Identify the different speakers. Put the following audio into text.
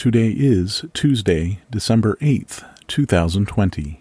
Speaker 1: Today is Tuesday, December 8th, 2020.